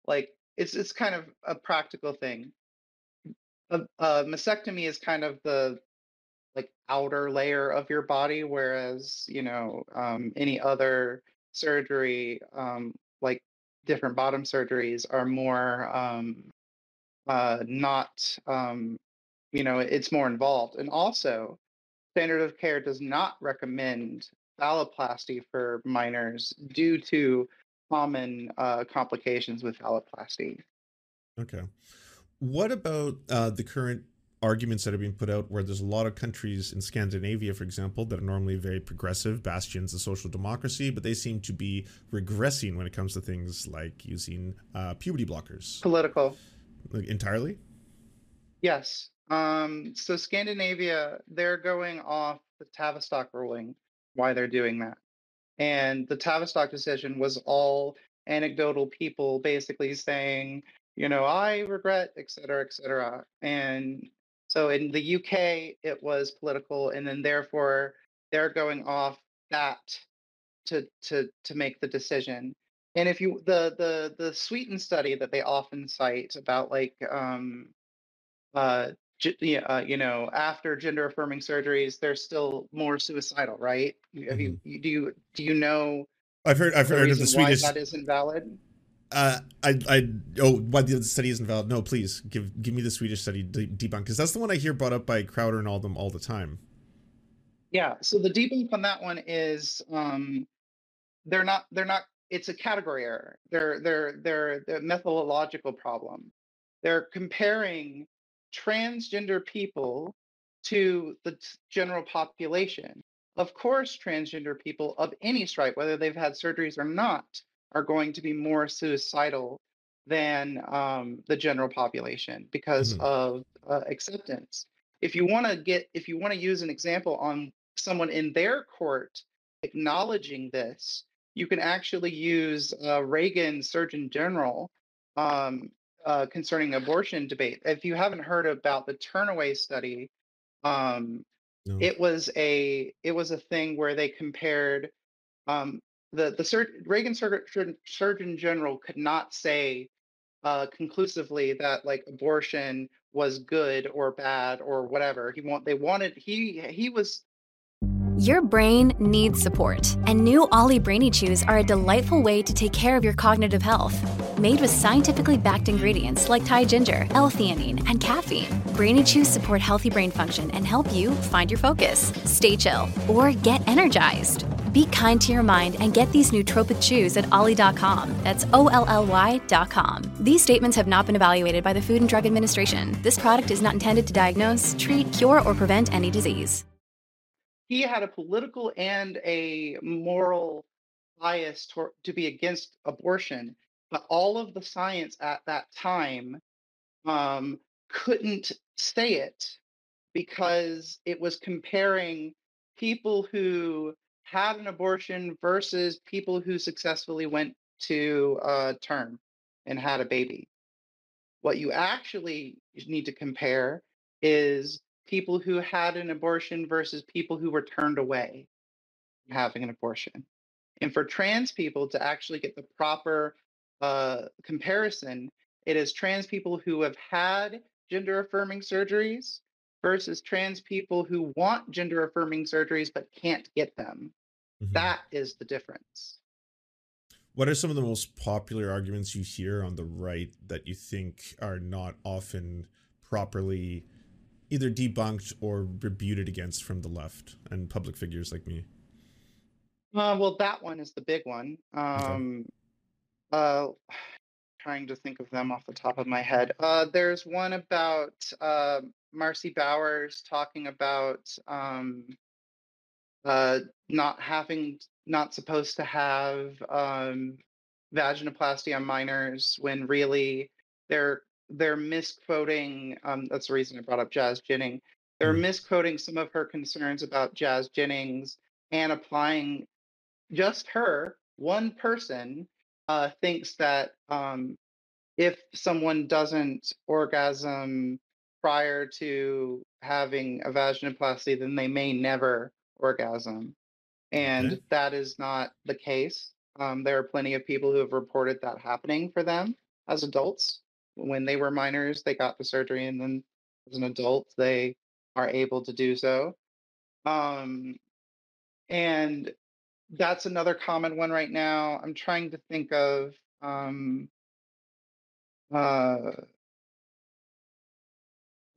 like it's it's kind of a practical thing a, a mastectomy is kind of the like outer layer of your body whereas you know um, any other surgery um, like different bottom surgeries are more um, uh, not um, you know it's more involved. And also standard of care does not recommend phalloplasty for minors due to common uh, complications with phalloplasty. Okay. What about uh, the current arguments that are being put out where there's a lot of countries in Scandinavia, for example, that are normally very progressive, bastions of social democracy, but they seem to be regressing when it comes to things like using uh, puberty blockers. Political. Like, entirely? Yes. Um, so Scandinavia, they're going off the Tavistock ruling, why they're doing that. And the Tavistock decision was all anecdotal people basically saying, you know, I regret, et cetera, et cetera. And so in the UK, it was political, and then therefore they're going off that to to to make the decision. And if you the the the Sweden study that they often cite about like um uh, yeah, uh, you know after gender affirming surgeries, they're still more suicidal, right? Have mm-hmm. you, do you do you know? I've heard I've heard of the Swedish that is invalid. Uh, I, I, oh, why the study isn't? No, please give give me the Swedish study de- debunk because that's the one I hear brought up by Crowder and all them all the time. Yeah, so the debunk on that one is um, they're not they're not. It's a category error. They're they're they're the methodological problem. They're comparing transgender people to the general population. Of course, transgender people of any stripe, whether they've had surgeries or not, are going to be more suicidal than um, the general population because Mhm. of uh, acceptance. If you want to get, if you want to use an example on someone in their court acknowledging this, you can actually use uh, Reagan Surgeon General um, uh, concerning abortion debate. If you haven't heard about the Turnaway study, um, No. it was a it was a thing where they compared um, the the sur- Reagan Sur- Sur- Surgeon General could not say uh, conclusively that like abortion was good or bad or whatever. He want they wanted he he was Your brain needs support, and new Olly Brainy Chews are a delightful way to take care of your cognitive health. Made with scientifically backed ingredients like Thai ginger, L-theanine, and caffeine, Brainy Chews support healthy brain function and help you find your focus, stay chill, or get energized. Be kind to your mind and get these nootropic chews at olly.com. That's O-L-L-Y.com. These statements have not been evaluated by the Food and Drug Administration. This product is not intended to diagnose, treat, cure, or prevent any disease. he had a political and a moral bias tor- to be against abortion, but all of the science at that time um, couldn't say it because it was comparing people who had an abortion versus people who successfully went to uh, term and had a baby. What you actually need to compare is people who had an abortion versus people who were turned away having an abortion. And for trans people to actually get the proper uh, comparison, it is trans people who have had gender affirming surgeries versus trans people who want gender affirming surgeries but can't get them. Mhm. That is the difference. What are some of the most popular arguments you hear on the right that you think are not often properly either debunked or rebuted against from the left and public figures like me? Uh, well, that one is the big one. Um, uh, trying to think of them off the top of my head. Uh, there's one about uh, Marci Bowers talking about um, uh, not having, not supposed to have um, vaginoplasty on minors when really they're they're misquoting. Um, that's the reason I brought up Jazz Jennings. They're Mm. misquoting some of her concerns about Jazz Jennings and applying just her, one person, uh, thinks that um, if someone doesn't orgasm prior to having a vaginoplasty, then they may never orgasm. And Okay. that is not the case. Um, there are plenty of people who have reported that happening for them as adults. When they were minors, they got the surgery, and then as an adult, they are able to do so. Um, and that's another common one right now. I'm trying to think of um uh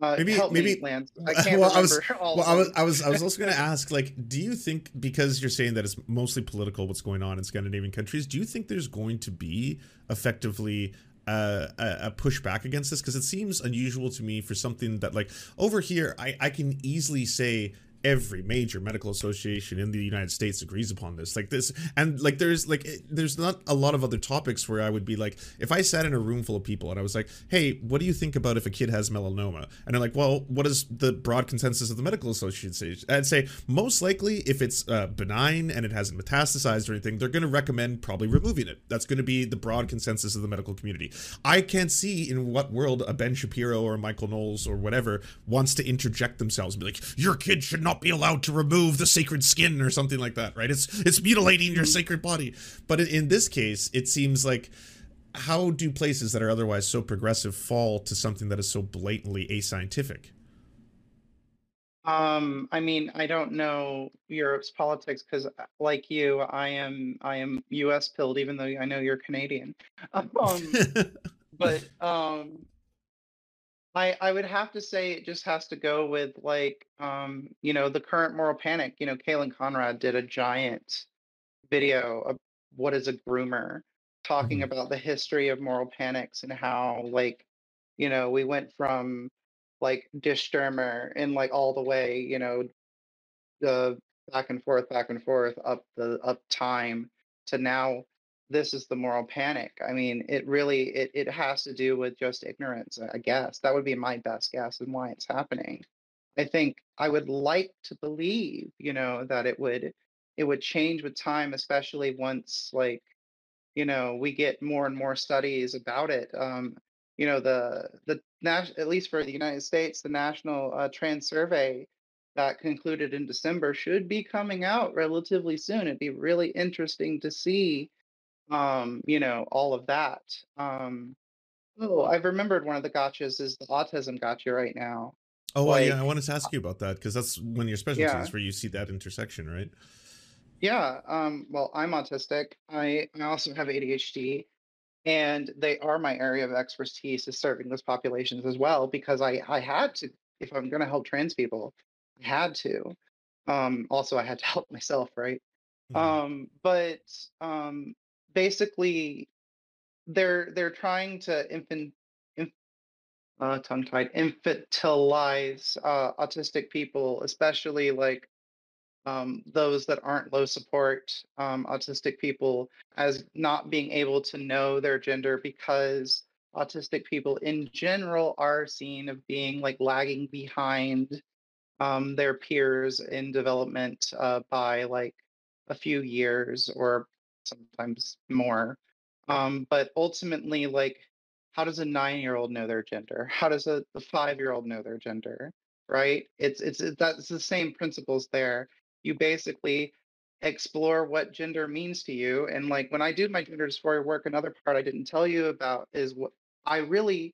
uh, Maybe- maybe- me, Lance. I can't well, I was- all Well, of I was. I was, I was also going to ask, like, do you think because you're saying that it's mostly political, what's going on in Scandinavian countries, do you think there's going to be effectively uh, a, a pushback against this? Because it seems unusual to me for something that, like, over here, I, I can easily say every major medical association in the United States agrees upon this. Like this, and like there's like it- there's not a lot of other topics where I would be like, if I sat in a room full of people and I was like, hey, what do you think about if a kid has melanoma? And they're like, well, what is the broad consensus of the medical association? I'd say most likely if it's uh, benign and it hasn't metastasized or anything, they're going to recommend probably removing it. That's going to be the broad consensus of the medical community. I can't see in what world a Ben Shapiro or Michael Knowles or whatever wants to interject themselves and be like, your kid should not be allowed to remove the sacred skin or something like that, right? It's it's mutilating your sacred body. But in- this case, it seems like how do places that are otherwise so progressive fall to something that is so blatantly ascientific? Um, I mean, I don't know Europe's politics because, like you, I am I am U.S. pilled, even though I know you're Canadian. Um, but um, I I would have to say it just has to go with like um, you know, the current moral panic. You know, Caelan Conrad did a giant video of what is a groomer, talking Mhm. about the history of moral panics and how like, you know, we went from like Disturmer and like all the way, you know, the back and forth, back and forth up the up time to now this is the moral panic. I mean, it really it it has to do with just ignorance, I guess. That would be my best guess and why it's happening. I think I would like to believe, you know, that it would it would change with time, especially once like, you know, we get more and more studies about it. Um, you know, the the at least for the United States, the National uh, Trans Survey that concluded in December should be coming out relatively soon. It'd be really interesting to see, um, you know, all of that. Um, oh, I've remembered one of the gotchas is the autism gotcha right now. Oh, like, yeah, I wanted to ask you about that because that's one of your specialties yeah. where you see that intersection, right? Yeah. Um, well, I'm autistic. I, I also have ADHD, and they are my area of expertise is serving those populations as well because I I had to if I'm going to help trans people, I had to. Um, also, I had to help myself, right? Mm-hmm. Um, but um, basically, they're they're trying to infant, inf- uh, tongue tied infantilize uh, autistic people, especially like um, those that aren't low support um, autistic people, as not being able to know their gender because autistic people in general are seen of being like lagging behind um, their peers in development uh, by like a few years or sometimes more. Um, but ultimately, like, how does a nine-year-old know their gender? How does a, a five-year-old know their gender? Right? It's it's it, that's the same principles there. You basically explore what gender means to you, and like when I do my gender dysphoria work, another part I didn't tell you about is what I really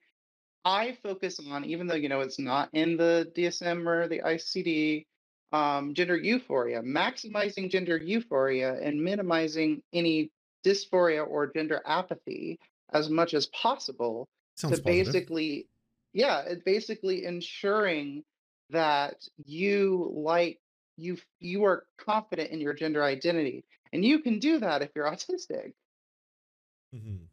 I focus on, even though you know it's not in the DSM or the ICD, um, gender euphoria, maximizing gender euphoria and minimizing any dysphoria or gender apathy as much as possible Sounds to positive. basically, yeah, it basically ensuring that you like you you are confident in your gender identity, and you can do that if you're autistic. Mm-hmm.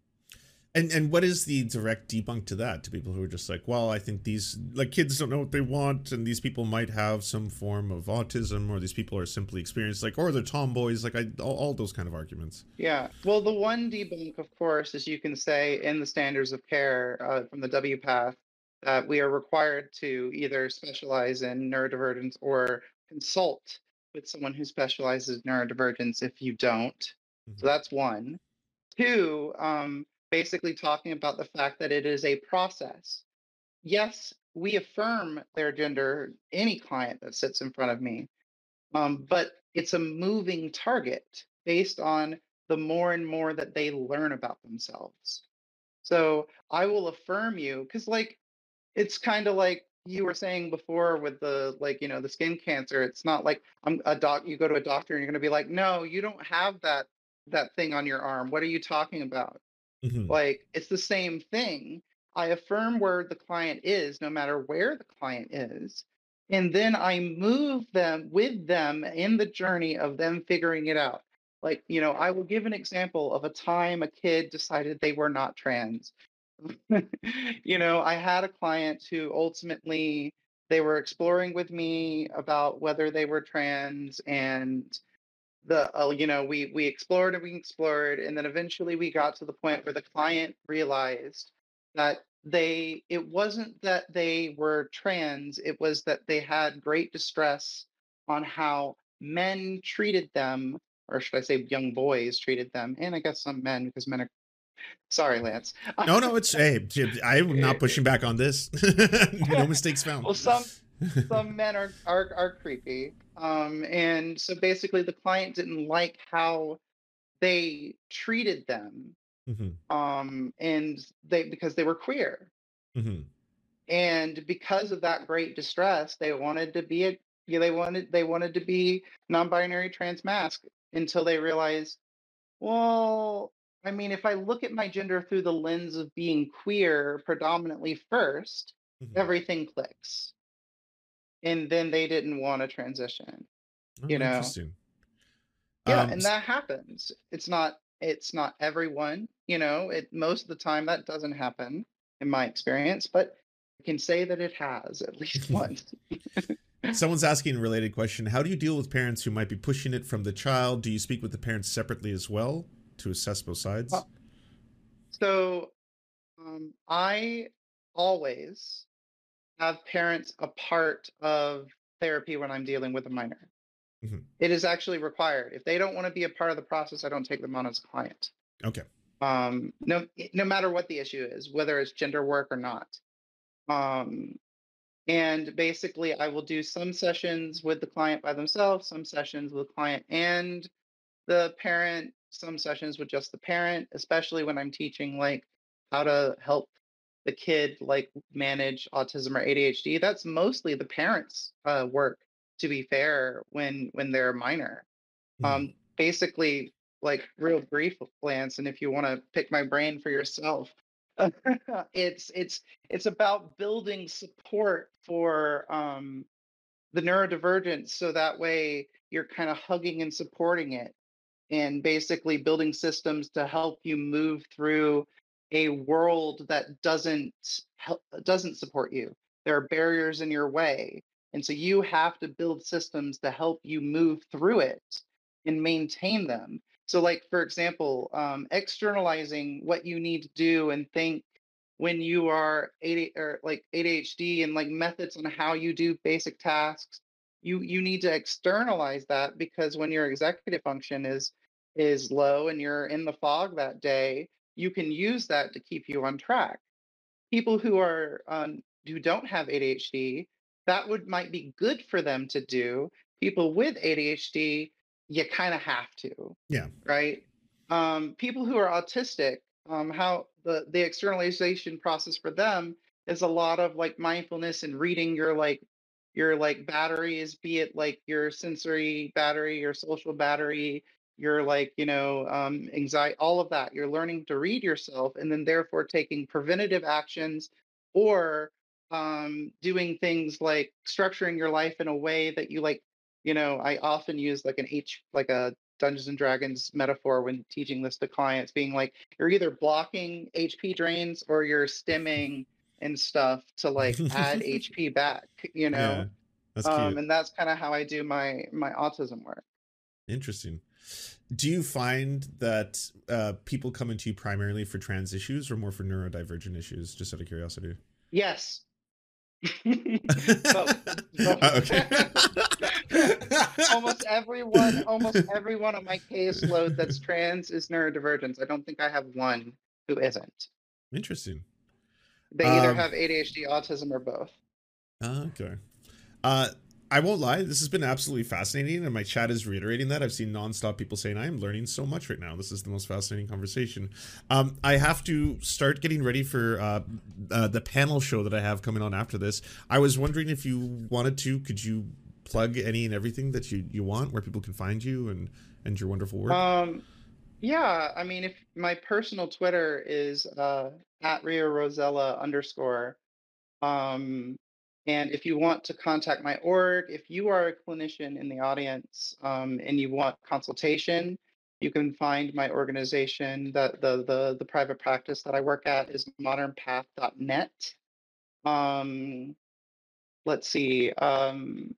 And and what is the direct debunk to that to people who are just like, well, I think these like kids don't know what they want, and these people might have some form of autism, or these people are simply experienced like, or they're tomboys, like I all, all those kind of arguments. Yeah. Well, the one debunk, of course, is you can say in the standards of care uh, from the WPATH that we are required to either specialize in neurodivergence or consult with someone who specializes in neurodivergence if you don't. Mm-hmm. So that's one. Two, um, basically talking about the fact that it is a process. Yes, we affirm their gender, any client that sits in front of me, um, but it's a moving target based on the more and more that they learn about themselves. So I will affirm you because, like, it's kind of like you were saying before with the like you know the skin cancer it's not like i'm a doc you go to a doctor and you're going to be like no you don't have that that thing on your arm what are you talking about Mm-hmm. Like it's the same thing. I affirm where the client is, no matter where the client is. And then I move them with them in the journey of them figuring it out. Like, you know, I will give an example of a time a kid decided they were not trans. you know, I had a client who ultimately they were exploring with me about whether they were trans and the uh, you know we we explored and we explored and then eventually we got to the point where the client realized that they it wasn't that they were trans it was that they had great distress on how men treated them or should i say young boys treated them and i guess some men because men are sorry lance. No no it's hey i'm not pushing back on this. No mistakes found. Well some some men are, are are creepy um, and so basically, the client didn't like how they treated them, mm-hmm. um, and they because they were queer, mm-hmm. and because of that great distress, they wanted to be a yeah, they wanted they wanted to be non-binary trans masc until they realized, well, I mean, if I look at my gender through the lens of being queer predominantly 1st mm-hmm. everything clicks and then they didn't want to transition. Oh, you know, interesting. Yeah, Um, and that happens. It's not it's not everyone, you know, it most of the time that doesn't happen in my experience, but I can say that it has at least once. Someone's asking a related question. How do you deal with parents who might be pushing it from the child? Do you speak with the parents separately as well to assess both sides? So um, I always have parents a part of therapy when I'm dealing with a minor. Mhm. It is actually required. If they don't want to be a part of the process, I don't take them on as a client. Okay. Um, no, no matter what the issue is, whether it's gender work or not. Um, and basically, I will do some sessions with the client by themselves, some sessions with the client and the parent, some sessions with just the parent, especially when I'm teaching like how to help the kid like manage autism or ADHD. That's mostly the parents' uh, work. To be fair, when when they're minor, Mhm. um, basically like real brief glance, and if you want to pick my brain for yourself, it's it's it's about building support for um, the neurodivergence, so that way you're kind of hugging and supporting it and basically building systems to help you move through a world that doesn't help doesn't support you. There are barriers in your way and so you have to build systems to help you move through it and maintain them. So like for example um, externalizing what you need to do and think when you are AD, or like adhd and like methods on how you do basic tasks you you need to externalize that because when your executive function is is low and you're in the fog that day, you can use that to keep you on track. People who are um, who don't have ADHD, that would might be good for them to do. People with ADHD, you kind of have to. Yeah. Right. Um, people who are autistic, um, how the the externalization process for them is a lot of like mindfulness and reading your like your like batteries, be it like your sensory battery, your social battery, your like you know um, anxiety all of that you're learning to read yourself and then therefore taking preventative actions or um, doing things like structuring your life in a way that you like you know i often use like an h like a dungeons and dragons metaphor when teaching this to clients being like you're either blocking hp drains or you're stimming and stuff to like add hp back you know Yeah. That's um, and that's kind of how i do my my autism work Interesting. Do you find that uh, people come into you primarily for trans issues or more for neurodivergent issues? Just out of curiosity. yes Uh, okay. almost everyone almost everyone on my caseload that's trans is neurodivergent i don't think i have one who isn't Interesting. they either Um, have adhd autism or both okay. Uh, I won't lie. This has been absolutely fascinating, and my chat is reiterating that. I've seen nonstop people saying, "I am learning so much right now. This is the most fascinating conversation." Um, I have to start getting ready for uh, uh, the panel show that I have coming on after this. I was wondering if you wanted to, could you plug any and everything that you you want, where people can find you and and your wonderful work? um yeah i mean if my personal twitter is uh at ria rosella underscore um and if you want to contact my org if you are a clinician in the audience um, and you want consultation you can find my organization that the the the private practice that i work at is modernpath.net um let's see um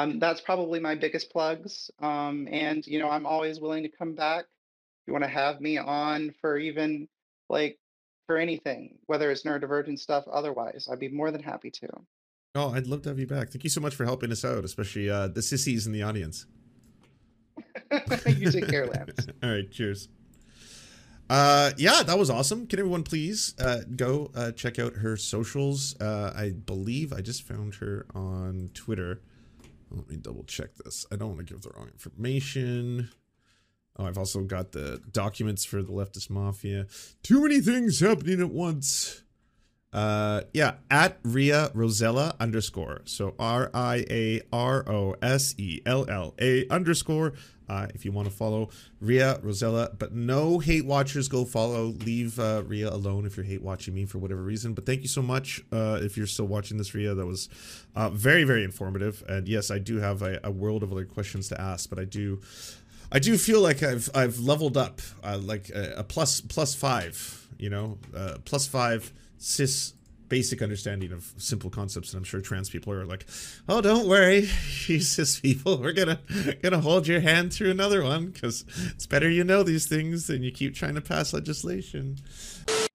um, that's probably my biggest plugs. Um, and you know, I'm always willing to come back. If you want to have me on for even like for anything, whether it's neurodivergent stuff, otherwise, I'd be more than happy to. Oh, I'd love to have you back. Thank you so much for helping us out, especially uh, the sissies in the audience. you take care, Lance. All right, cheers. Uh, yeah, that was awesome. Can everyone please uh, go uh, check out her socials? Uh, I believe I just found her on Twitter. Let me double check this. I don't want to give the wrong information. Oh, I've also got the documents for the leftist mafia. Too many things happening at once. Uh, yeah, at Ria Rosella underscore. So R I A R O S E L L A underscore. Uh, if you want to follow Ria Rosella, but no hate watchers go follow. Leave uh, Ria alone if you're hate watching me for whatever reason. But thank you so much. Uh, if you're still watching this, Ria, that was uh, very, very informative. And yes, I do have a, a world of other questions to ask, but I do. I do feel like I've I've leveled up, uh, like a, a plus plus five, you know, uh, plus five cis basic understanding of simple concepts, and I'm sure trans people are like, "Oh, don't worry, Jesus people, we're gonna gonna hold your hand through another one because it's better you know these things than you keep trying to pass legislation."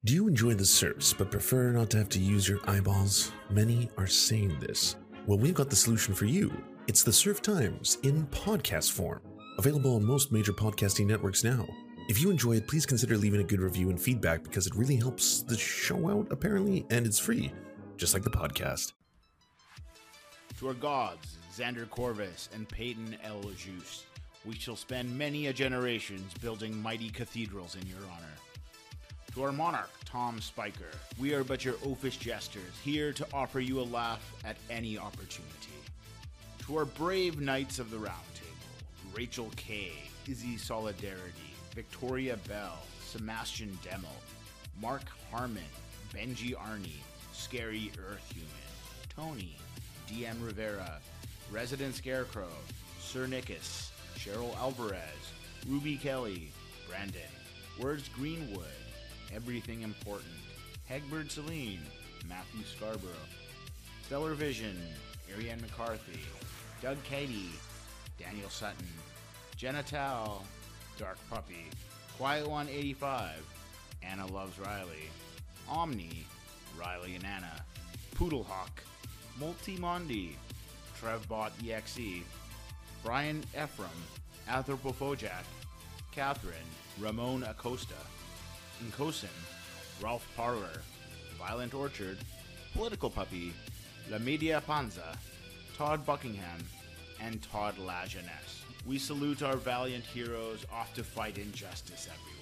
Do you enjoy the Serfs but prefer not to have to use your eyeballs? Many are saying this. Well, we've got the solution for you. It's the Serf Times in podcast form, available on most major podcasting networks now. If you enjoy it, please consider leaving a good review and feedback because it really helps the show out, apparently, and it's free, just like the podcast. To our gods, Xander Corvus and Peyton L. Juste, we shall spend many a generations building mighty cathedrals in your honor. To our monarch, Tom Spiker, we are but your oafish jesters, here to offer you a laugh at any opportunity. To our brave knights of the Round Table, Rachel K., Izzy Solidarity, Victoria Bell, Sebastian Demel, Mark Harmon, Benji Arnie, Scary Earth Human, Tony, DM Rivera, Resident Scarecrow, Sir Nickus, Cheryl Alvarez, Ruby Kelly, Brandon, Words Greenwood, Everything Important, Hegbert Celine, Matthew Scarborough, Stellar Vision, Ariane McCarthy, Doug Cady, Daniel Sutton, Jenna Tao, Dark Puppy, Quiet One 85, Anna Loves Riley, Omni, Riley and Anna, Poodlehawk, Multimondi, Trevbot EXE, Brian Ephraim, Anthropophojack, Catherine, Ramon Acosta, Nkosin, Ralph Parler, Violent Orchard, Political Puppy, La Media Panza, Todd Buckingham, and Todd Lajeunesse. We salute our valiant heroes off to fight injustice everywhere.